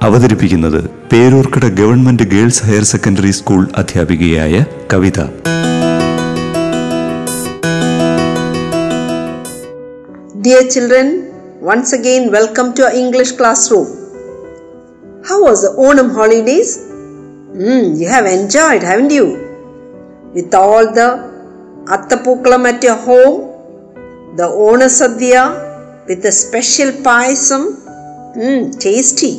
അവതരിപ്പിക്കുന്നത് Peroorkada government girls higher secondary school അധ്യാപികയായ Kavitha. Dear children once again welcome to English classroom how was Onam holidays you have enjoyed have you with all the Athapookalam at you home the Onasadya with a special payasam tasty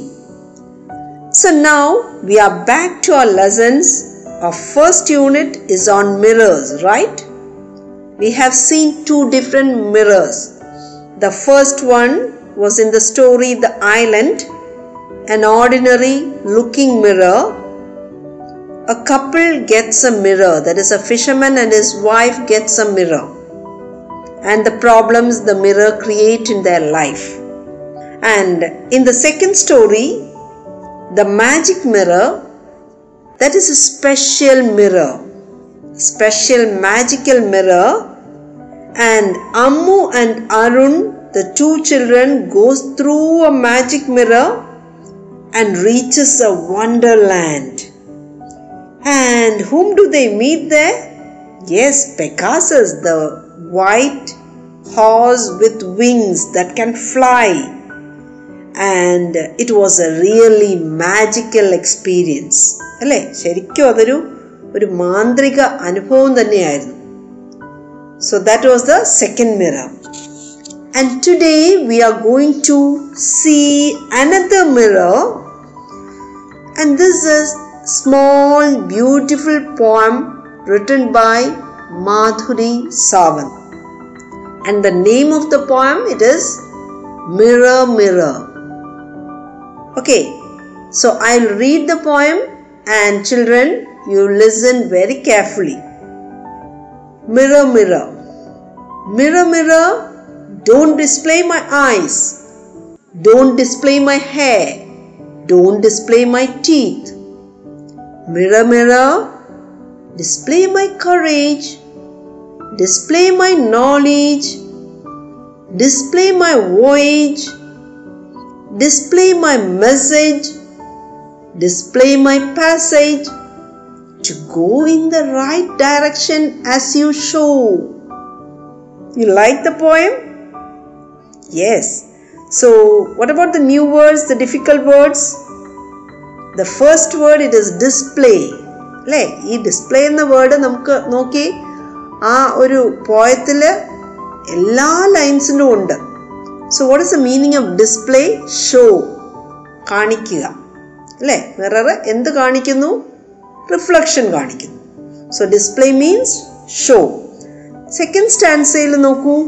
So now we are back to our lessons. Our first unit is on mirrors, right? We have seen two different mirrors. The first one was in the story The Island, an ordinary looking mirror. A couple gets a mirror, that is, a fisherman and his wife gets a mirror, and the problems the mirror create in their life. And in the second story, The Magic Mirror, that is a special mirror, special magical mirror and Ammu and Arun, the two children, goes through a magic mirror and reaches a wonderland. And whom do they meet there? Yes, Pegasus, the white horse with wings that can fly. And it was a really magical experience. അല്ലേ ശരിക്കും അതൊരു ഒരു മാന്ത്രിക അനുഭവം തന്നെയായിരുന്നു So that was the second mirror. And today we are going to see another mirror. And this is small beautiful poem written by Madhuri Sawant. And the name of the poem it is Mirror Mirror. Okay, so I'll read the poem and children you listen very carefully. Mirror, mirror. Mirror, mirror, don't display my eyes. Don't display my hair. Don't display my teeth. Mirror, mirror, display my courage. Display my knowledge. Display my voyage. Display my message. Display my passage to go in the right direction as you show. You like the poem? Yes. So, what about the new words, the difficult words? The first word it is display. അല്ലേ ഈ display എന്ന word നമുക്ക് നോക്കി ആ ഒരു പോയത്തിൽ എല്ലാ ലൈൻസിലും ഉണ്ട് so what is the meaning of display show കാണിക്കുക. അല്ലേ? മിറർ എന്ത് കാണിക്കുന്നു? റിഫ്ലക്ഷൻ കാണിക്കുന്നു. So display means show second സ്റ്റാൻസയിൽ നോക്കൂ.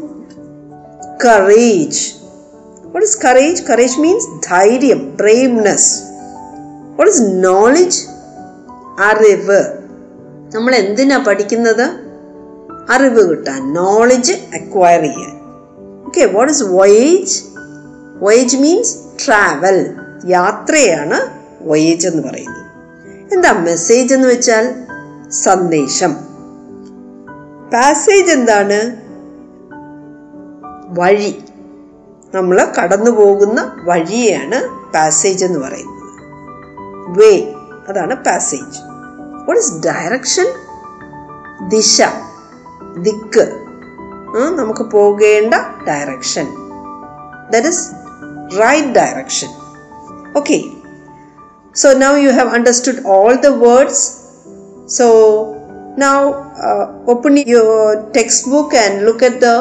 Courage what is courage courage means ധൈര്യം ബ്രേവ്നെസ് വാട്ട് ഇസ് നോളജ് അറിവ്. നമ്മൾ എന്തിനാ പഠിക്കുന്നത്? അറിവ് കിട്ടാൻ. നോളജ് അക്വയർ ചെയ്യാൻ. Okay what is voyage voyage means travel യാത്രയാണ് വോയേജ് എന്ന് പറയുന്നത്. എന്താ മെസ്സേജ് എന്ന് വെച്ചാൽ സന്ദേശം. പാസേജ് എന്താണ്? വഴി. നമ്മൾ കടന്നു പോകുന്ന വഴിയാണ് പാസേജ് എന്ന് പറയുന്നത്. വേ അതാണ് പാസേജ് വാട്ട് ഇസ് ഡയറക്ഷൻ ദിശ ദിക്ക്. നമുക്ക് പോകേണ്ട direction that is right direction okay So now you have understood all the words. So now uh, open your textbook and look at the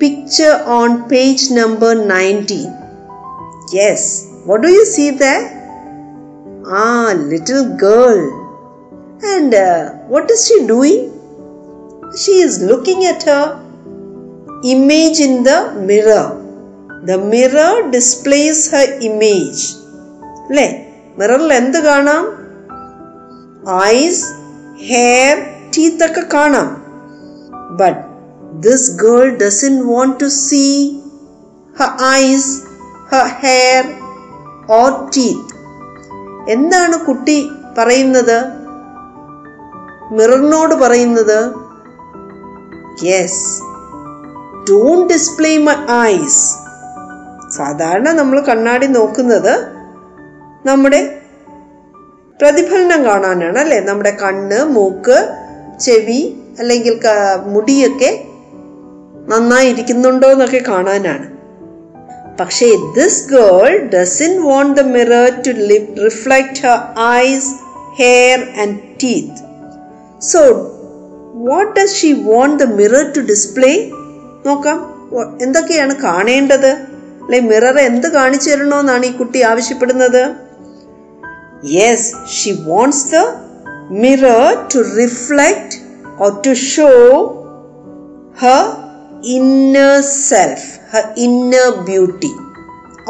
picture on page number 19. Yes, what do you see there? Ah, little girl. And uh, what is she doing? She is looking at her image in the mirror. The mirror displays her image അല്ലേ? മിററിൽ എന്ത് കാണാം? Eyes hair teeth ഒക്കെ കാണാം. But this girl doesn't want to see her eyes her hair or teeth എന്താണ് കുട്ടി പറയുന്നത്? മിററിനോട് പറയുന്നത്? Yes don't display my eyes സാധാരണ നമ്മൾ കണ്ണാടി നോക്കുന്നത് നമ്മുടെ പ്രതിഫലനം കാണാനാണ് അല്ലേ? നമ്മുടെ കണ്ണ് മൂക്ക് ചെവി അല്ലെങ്കിൽ മുടിയൊക്കെ നന്നായിരിക്കുന്നുണ്ടോ എന്നൊക്കെ കാണാനാണ്. പക്ഷേ this girl doesn't want the mirror to reflect her eyes hair and teeth so what does she want the mirror to display നോക്കാം. എന്തൊക്കെയാണ് കാണേണ്ടത്? അല്ലെ മിറർ എന്ത് കാണിച്ചു തരണമെന്നാണ് ഈ കുട്ടി ആവശ്യപ്പെടുന്നത്? Yes she wants the mirror to reflect or to show her inner self her inner beauty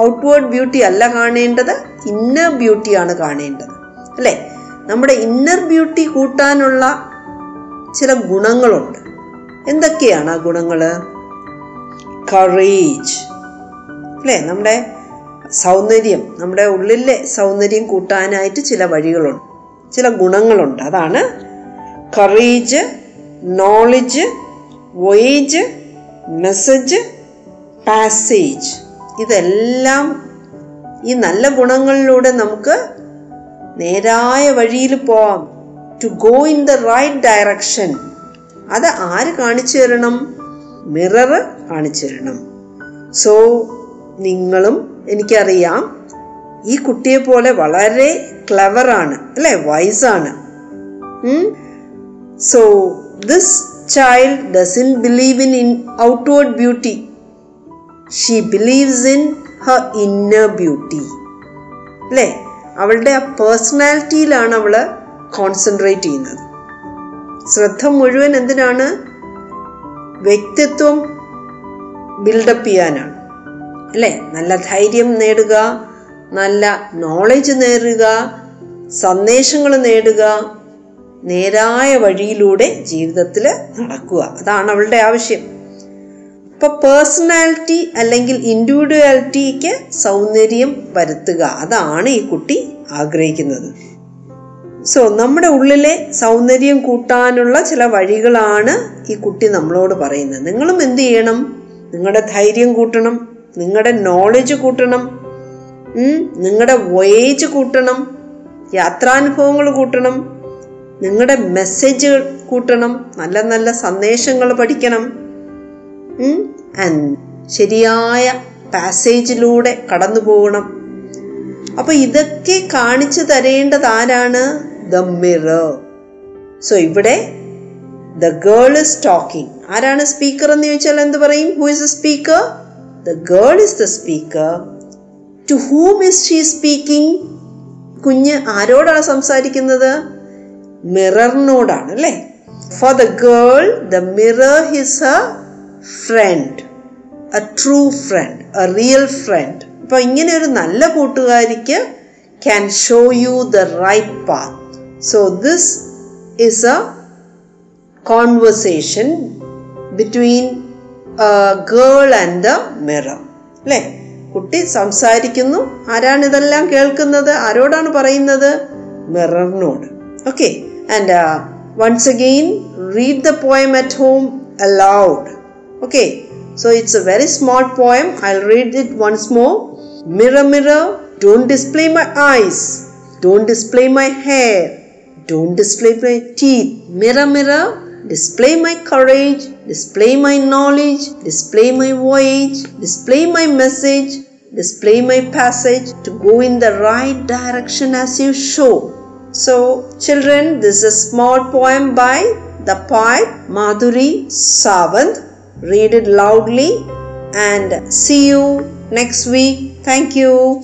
outward beauty അല്ല കാണേണ്ടത് ഇന്നർ ബ്യൂട്ടിയാണ് കാണേണ്ടത്. അല്ലേ നമ്മുടെ ഇന്നർ ബ്യൂട്ടി കൂട്ടാനുള്ള ചില ഗുണങ്ങളുണ്ട്. എന്തൊക്കെയാണ് ആ ഗുണങ്ങൾ കറേജ് അല്ലേ? നമ്മുടെ സൗന്ദര്യം നമ്മുടെ ഉള്ളിലെ സൗന്ദര്യം കൂട്ടാനായിട്ട് ചില വഴികളുണ്ട് ചില ഗുണങ്ങളുണ്ട്. അതാണ് courage knowledge voyage message passage ഇതെല്ലാം ഈ നല്ല ഗുണങ്ങളിലൂടെ നമുക്ക് നേരായ വഴിയിൽ പോവാം. To go in the right direction അത് ആര് കാണിച്ചു തരണം? മിറർ കാണിച്ചു തരണം സോ നിങ്ങളും എനിക്കറിയാം ഈ കുട്ടിയെ പോലെ വളരെ ക്ലവറാണ് അല്ലേ? വൈസാണ് so this child doesn't believe in in outward beauty she believes in her inner beauty അല്ലേ? അവളുടെ ആ പേഴ്സണാലിറ്റിയിലാണ് അവൾ കോൺസെൻട്രേറ്റ് ചെയ്യുന്നത്. ശ്രദ്ധ മുഴുവൻ എന്തിനാണ്? വ്യക്തിത്വം ബിൽഡപ്പ് ചെയ്യാനാണ്. അല്ലേ? നല്ല ധൈര്യം നേടുക നല്ല നോളജ് നേടുക സന്ദേശങ്ങൾ നേടുക നേരായ വഴിയിലൂടെ ജീവിതത്തിൽ നടക്കുക. അതാണ് അവളുടെ ആവശ്യം. ഇപ്പൊ പേഴ്സണാലിറ്റി അല്ലെങ്കിൽ ഇൻഡിവിജ്വാലിറ്റിക്ക് സൗന്ദര്യം വരുത്തുക. അതാണ് ഈ കുട്ടി ആഗ്രഹിക്കുന്നത്. സോ നമ്മുടെ ഉള്ളിലെ സൗന്ദര്യം കൂട്ടാനുള്ള ചില വഴികളാണ് ഈ കുട്ടി നമ്മളോട് പറയുന്നത്. നിങ്ങളും എന്ത് ചെയ്യണം? നിങ്ങളുടെ ധൈര്യം കൂട്ടണം. നിങ്ങളുടെ നോളജ് കൂട്ടണം. നിങ്ങളുടെ വോയേജ് കൂട്ടണം. യാത്രാനുഭവങ്ങൾ കൂട്ടണം. നിങ്ങളുടെ മെസ്സേജുകൾ കൂട്ടണം. നല്ല നല്ല സന്ദേശങ്ങൾ പഠിക്കണം. ആൻഡ് ശരിയായ പാസേജിലൂടെ കടന്നു പോകണം അപ്പൊ ഇതൊക്കെ കാണിച്ചു തരേണ്ടത് ആരാണ്? ദ മിറർ സോ ഇവിടെ ദ ഗേൾ ഇസ് ടോക്കിംഗ് ആരാണ് സ്പീക്കർ എന്ന് ചോദിച്ചാൽ എന്ത് പറയും? Who is the speaker the girl is the speaker to whom is she speaking കുഞ്ഞ് ആരോടാണ് സംസാരിക്കുന്നത്? മിററിനോടാണ് അല്ലേ? For the girl the mirror is a friend a true friend a real friend അപ്പോൾ ഇങ്ങനെ ഒരു നല്ല കൂട്ടുകാരിക്ക് can show you the right path so this is a conversation between girl and the mirror അല്ലേ? കുട്ടി സംസാരിക്കുന്നു. ആരാണ് ഇതെല്ലാം കേൾക്കുന്നത്? ആരോടാണ് പറയുന്നത്? മിററിനോട്. Okay and once again read the poem at home aloud okay so it's a very smart poem I read it once more. Mirror, mirror, don't display my eyes Don't display my hair. Don't display my teeth. Mirror, mirror, display my courage. Display my knowledge. Display my voyage. Display my message. Display my passage to go in the right direction as you show. So, children, this is a small poem by the poet Madhuri Savant. Read it loudly and see you next week. Thank you.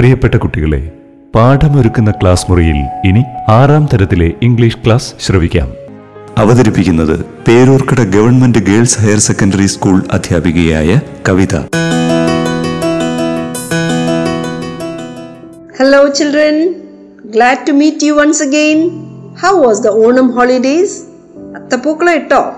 പ്രിയപ്പെട്ട കുട്ടികളെ പാഠമൊരുക്കുന്ന class മുറിയിൽ ഇനി ആറാം തരത്തിലെ English class ശ്രവിക്കാം. അവതരിപ്പിക്കുന്നത് Peroorkada government girls higher secondary school അധ്യാപികയായ Kavitha. Hello children glad to meet you once again. How was the Onam holidays? അത്തപ്പൂക്കളം ഇട്ടോ?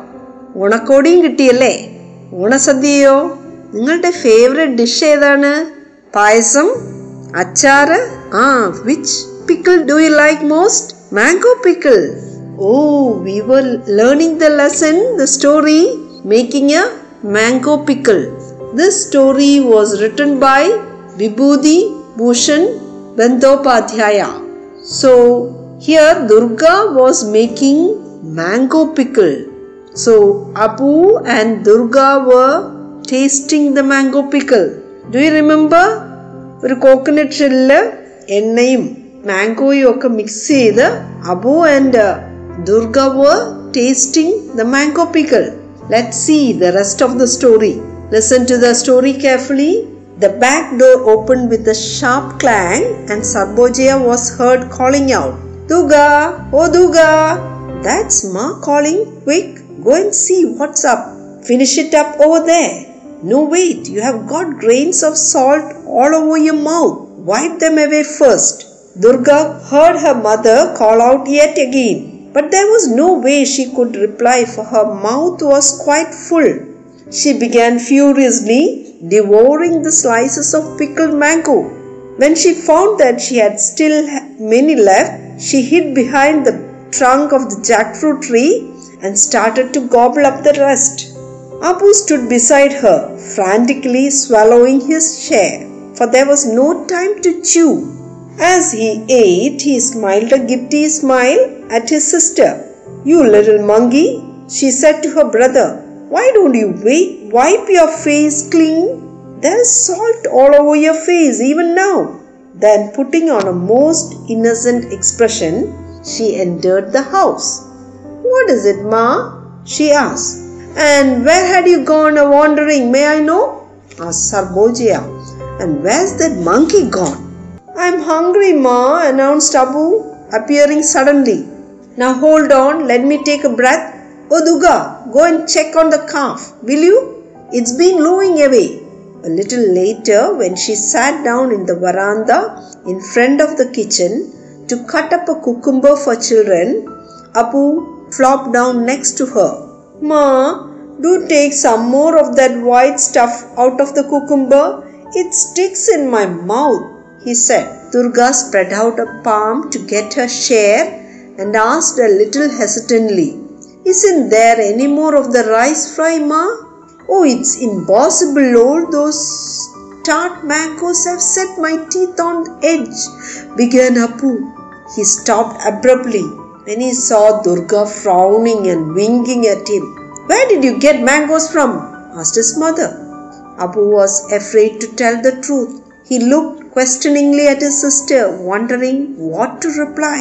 ഓണക്കോടിയും കിട്ടിയല്ലേ? ഓണസദ്യയോ? നിങ്ങളുടെ ഫേവറേറ്റ് ഡിഷ് ഏതാണ്? Payasam? Achara? Ah, which pickle do you like most? Mango pickle. Oh, we were learning the lesson, the story, making a mango pickle. This story was written by Vibhuti Bhushan Bandopadhyaya. So, here Durga was making mango pickle. So, Apu and Durga were tasting the mango pickle. Do you remember? ഒരു coconut ഷെല്ലില് എണ്ണയും മാംഗോയും ഒക്കെ mix ചെയ്ത് Abu and Durga were tasting the mango pickle. Let's see the rest of the story. Listen to the story carefully. The back door opened with a sharp clang and Sarboja was heard calling out, Duga! Oh Duga! That's Ma calling. Quick, go and see what's up. Finish it up over there. No, wait, you have got grains of salt all over your mouth. Wipe them away first. Durga heard her mother call out yet again, but there was no way she could reply for her mouth was quite full. She began furiously devouring the slices of pickled mango. When she found that she had still many left, she hid behind the trunk of the jackfruit tree and started to gobble up the rest. Apu stood beside her, frantically swallowing his share, for there was no time to chew. As he ate, he smiled a giddy smile at his sister. You little monkey, she said to her brother, why don't you wipe your face clean? There's salt all over your face even now. Then, putting on a most innocent expression, she entered the house. What is it, Ma? she asked. And where had you gone a wandering, may I know? asked Sarbogia. And where's that monkey gone? I'm hungry, Ma, announced Abu, appearing suddenly. Now hold on, let me take a breath. Oh, Duga, go and check on the calf, will you? It's been lowing away. A little later, when she sat down in the veranda in front of the kitchen to cut up a cucumber for children, Apu flopped down next to her. Ma, do take some more of that white stuff out of the cucumber. It sticks in my mouth, he said. Durga spread out a palm to get her share and asked a little hesitantly, Isn't there any more of the rice fry, Ma? Oh, it's impossible. All those tart mangoes have set my teeth on edge, began Apu. He stopped abruptly when he saw Durga frowning and winking at him. Where did you get mangoes from? asked his mother. Abu was afraid to tell the truth. He looked questioningly at his sister, wondering what to reply.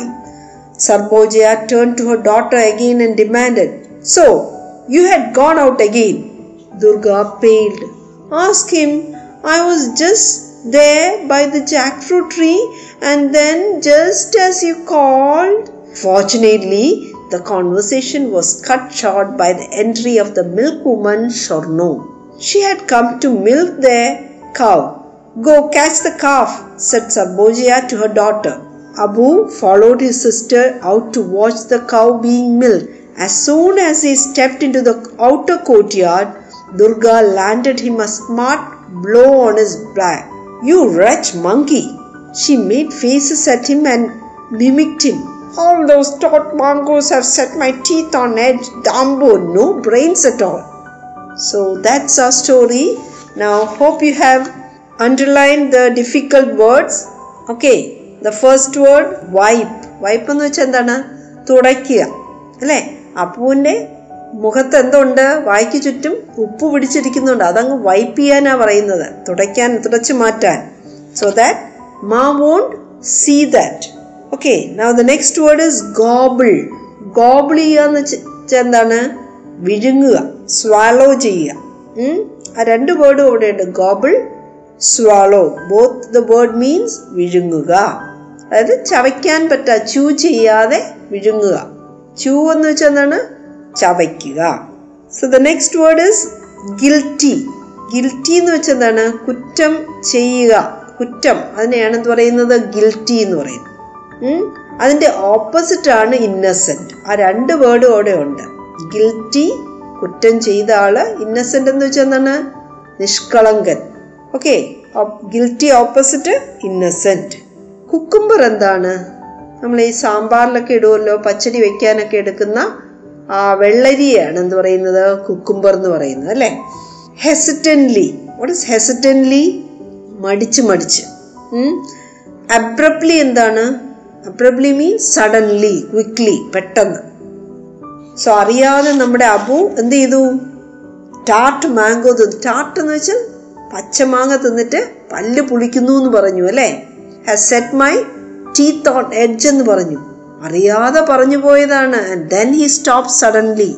Sarboja turned to her daughter again and demanded, So, you had gone out again? Durga paled. Ask him. I was just there by the jackfruit tree and then just as you called. Fortunately, the conversation was cut short by the entry of the milkwoman Shorno. She had come to milk their cow. Go catch the calf, said Sarbogia to her daughter. Abu followed his sister out to watch the cow being milked. As soon as he stepped into the outer courtyard, Durga landed him a smart blow on his back. You wretch monkey! She made faces at him and mimicked him. All those taut mangoes have set my teeth on edge. Dambo, no brains at all. So that's our story. Now, hope you have underlined the difficult words. Okay, the first word wipe. Wipe എന്ന് വെച്ചാൽ എന്താണ് തുടയ്ക്കുക അല്ലേ അപ്പുവിന്റെ മുഖത്ത് എന്തുണ്ട് വായ്ക്ക് ചുറ്റും ഉപ്പ് പിടിച്ചിരിക്കുന്നുണ്ട് അതങ്ങ് wipe ചെയ്യാനാണ് പറയുന്നത് തുടയ്ക്കാൻ തുടച്ചു മാറ്റാൻ so that Ma won't see that. Okay, now the next word is gobble gobble ചെയ്യുക എന്ന് വെച്ചാൽ എന്താണ്? വിഴുങ്ങുക സ്വാലോ ചെയ്യുക. ആ രണ്ട് വേർഡും അവിടെയുണ്ട്. Gobble swallow both the word means വിഴുങ്ങുക. അതായത് ചവയ്ക്കാൻ പറ്റാ ചൂ ചെയ്യാതെ വിഴുങ്ങുക. ചൂ എന്ന് വെച്ചാൽ എന്താണ്? ചവയ്ക്കുക. So the next word is guilty guilty എന്ന് വെച്ചാൽ എന്താണ്? കുറ്റം ചെയ്യുക. കുറ്റം. അതിനെയാണ് എന്ത് പറയുന്നത്? ഗിൽറ്റി എന്ന് പറയുന്നത്. ഉം? ഓപ്പോസിറ്റാണ് ഇന്നസെന്റ് ആ രണ്ട് വേർഡും അവിടെ ഉണ്ട്. ഗിൽറ്റി കുറ്റം ചെയ്ത ആൾ ഇന്നസെന്റ് എന്ന് വെച്ചാൽ എന്താണ്? നിഷ്കളങ്കൻ. Okay guilty opposite innocent cucumber എന്താണ്? നമ്മൾ ഈ സാമ്പാറിലൊക്കെ ഇടുമല്ലോ പച്ചടി വെക്കാനൊക്കെ എടുക്കുന്ന ആ വെള്ളരിയാണ് എന്ത് പറയുന്നത്? കുക്കുംബർ എന്ന് പറയുന്നത് അല്ലേ? ഹെസിറ്റൻലി വാട്ട് ഇസ് ഹെസിറ്റൻലി മടിച്ച് മടിച്ച്. അബ്രപ്ലി എന്താണ്? അബ്രപ്ലി മീൻസ് സഡൻലി ക്വിക്ലി പെട്ടെന്ന്. സോ അറിയാതെ നമ്മുടെ അബു എന്ത് ചെയ്തു? ടാർട്ട് മാംഗോ തിന്നു ടാർട്ട് എന്ന് വെച്ചാൽ പച്ചമാങ്ങ തിന്നിട്ട് പല്ല് പുളിക്കുന്നു എന്ന് പറഞ്ഞു അല്ലേ? Has set my teeth on edge എന്ന് പറഞ്ഞു. അറിയാതെ പറഞ്ഞു പോയതാണ് ദെൻ ഹി സ്റ്റോപ്പ് സഡൻലി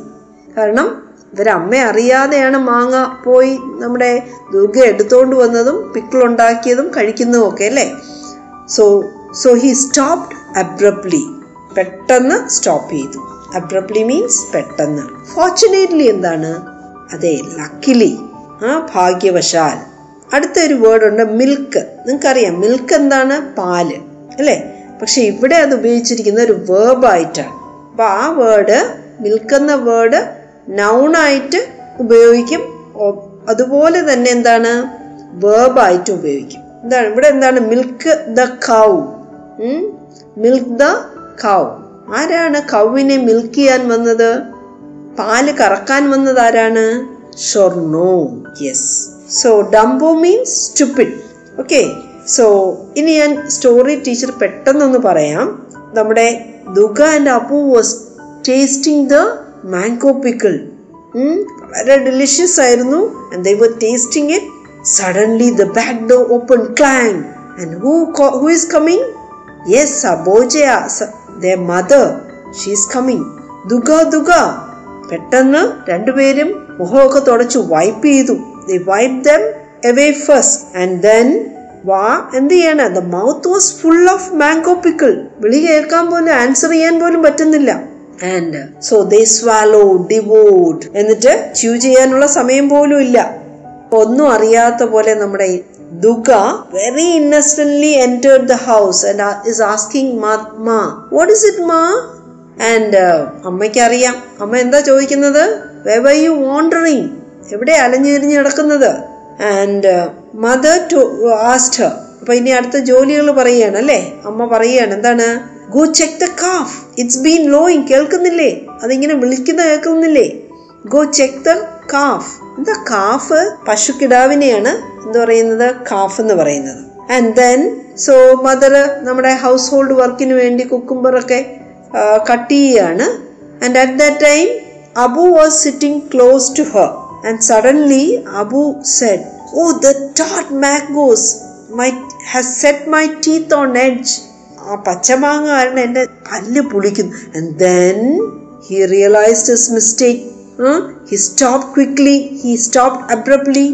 കാരണം ഇവരമ്മ അറിയാതെയാണ് മാങ്ങ പോയി നമ്മുടെ ദുർഗ എടുത്തോണ്ട് വന്നതും പിക്കിളുണ്ടാക്കിയതും കഴിക്കുന്നതും ഒക്കെ അല്ലേ? So so he stopped abruptly പെട്ടെന്ന് സ്റ്റോപ്പ് ചെയ്തു. അബ്രപ്ലി മീൻസ് പെട്ടെന്ന്. ഫോർച്ചുനേറ്റ്ലി എന്താണ്? അതെ ലക്കിലി ആ ഭാഗ്യവശാൽ. അടുത്തൊരു വേർഡ് ഉണ്ട് മിൽക്ക് നിങ്ങൾക്കറിയാം മിൽക്ക് എന്താണ്? പാൽ. അല്ലേ? പക്ഷെ ഇവിടെ അത് ഉപയോഗിച്ചിരിക്കുന്ന ഒരു വേർബായിട്ടാണ് അപ്പൊ ആ വേർഡ് മിൽക്ക് എന്ന വേർഡ് നൗണായിട്ട് ഉപയോഗിക്കും. അതുപോലെ തന്നെ എന്താണ്? വേർബായിട്ട് ഉപയോഗിക്കും. എന്താണ്? ഇവിടെ എന്താണ്? Milk the cow milk the cow ആരാണ് കൗവിനെ മിൽക്ക് ചെയ്യാൻ വന്നത്? പാൽ കറക്കാൻ വന്നത് ആരാണ്? Shorno yes so dumbo means stupid okay so ഇനി ഞാൻ സ്റ്റോറി ടീച്ചർ പെട്ടെന്നൊന്ന് പറയാം. നമ്മുടെ Durga and Apu was tasting the mango pickle വളരെ ഡെലിഷ്യസ് ആയിരുന്നു. And they tasting it suddenly the back door open clang and who who is coming yes Abojaya the mother she's coming Durga Durga. പെട്ടെന്ന് രണ്ടുപേരും മുഖമൊക്കെ തുടച്ച് wipe ചെയ്തു. They wipe them away first and then വാ എന്ത് ചെയ്യണ? The mouth was full of mango pickle വിളി കേൾക്കാൻ പോലും ആൻസർ ചെയ്യാൻ പോലും പറ്റുന്നില്ല. ആൻഡ് സോ ദേ സ്വാലോ ഡിവോഡ് എന്നിട്ട് ച്യൂ ചെയ്യാനുള്ള സമയം പോലും ഇല്ല. ഒന്നും അറിയാത്ത പോലെ നമ്മുടെ Durga very innocently entered the house and is Ma, ma what is it ma and അമ്മയ്ക്ക് അറിയാം അമ്മ എന്താ ചോദിക്കുന്നത്? വെവർ യു വാണ്ടറിങ് എവിടെ അലഞ്ഞു തിരിഞ്ഞ് നടക്കുന്നത്? ആൻഡ് മദർ ടു ആസ്റ്റ് അപ്പൊ ഇനി അടുത്ത ജോലികൾ പറയുകയാണ് അല്ലേ? അമ്മ പറയുകയാണ് എന്താണ്? Go check the calf it's been lowing കേൾക്കുന്നില്ലേ? അതിങ്ങനെ വിളിക്കുന്ന കേൾക്കുന്നില്ലേ? ഗോ ചെക്ക് ദ കാഫ് എന്താ കാഫ്? പശുക്കിടാവിനെയാണ് എന്ത് പറയുന്നത്? കാഫ് എന്ന് പറയുന്നത്. ആൻഡ് ദെൻ സോ മദർ നമ്മുടെ ഹൗസ് ഹോൾഡ് വർക്കിന് വേണ്ടി കുക്കുംബറൊക്കെ കട്ട് ചെയ്യാണ്. And at that time Apu was sitting close to her and suddenly Apu said oh the taught mangoes my has set my teeth on edge ആ പച്ചമാങ്ങ കാരണം എന്റെ പല്ല് പുളിക്കുന്നു. And then he realised his mistake he stop quickly he stop abruptly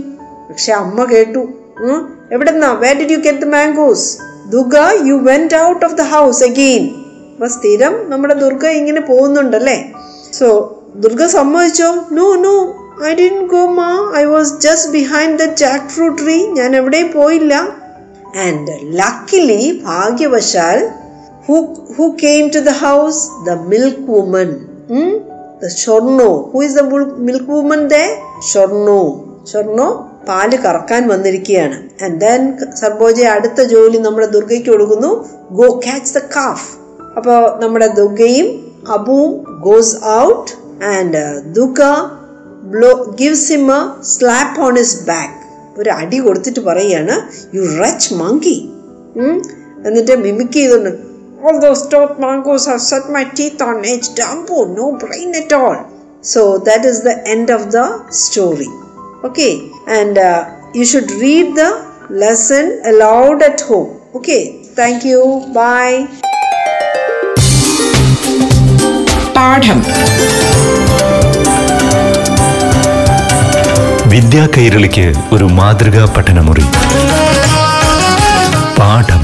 പക്ഷെ അമ്മ കേട്ടു. എവിടെ എവിടെന്നാ? Where did you get the mangoes Durga you went out of the house again അപ്പൊ സ്ഥിരം നമ്മുടെ ദുർഗ ഇങ്ങനെ പോകുന്നുണ്ടല്ലേ? So Durga സമ്മതിച്ചോ? No no I didn't go ma I was just behind the jackfruit tree ഞാൻ എവിടെയും പോയില്ല. ആൻഡ് ലക്കിലി ഭാഗ്യവശാൽ who who came to the house the milk woman? The shorno who is the milk woman there? shorno shorno പാൽ കറക്കാൻ വന്നിരിക്കുകയാണ്. And then സർബോജ അടുത്ത ജോലി നമ്മുടെ ദുർഗയ്ക്ക് കൊടുക്കുന്നു. ഗോ ക്യാച്ച് ദ കാഫ് അപ്പോൾ നമ്മുടെ ദുർഗയും അബുവും goes out and Durga blow gives him a slap on his back ഒരു അടി കൊടുത്തിട്ട് പറയുകയാണ് യു റച്ച് മങ്കി എന്നിട്ട് മിമിക് ചെയ്തുകൊണ്ട് All those top mangoes have set my teeth on edge. Dumbo, no brain at all. So that is the end of the story. Okay, and uh, you should read the lesson aloud at home. Okay, thank you. Bye. പാഠം വിദ്യാ കൈരളിക്ക് ഒരു മാതൃകാ പഠനമുറി പാഠം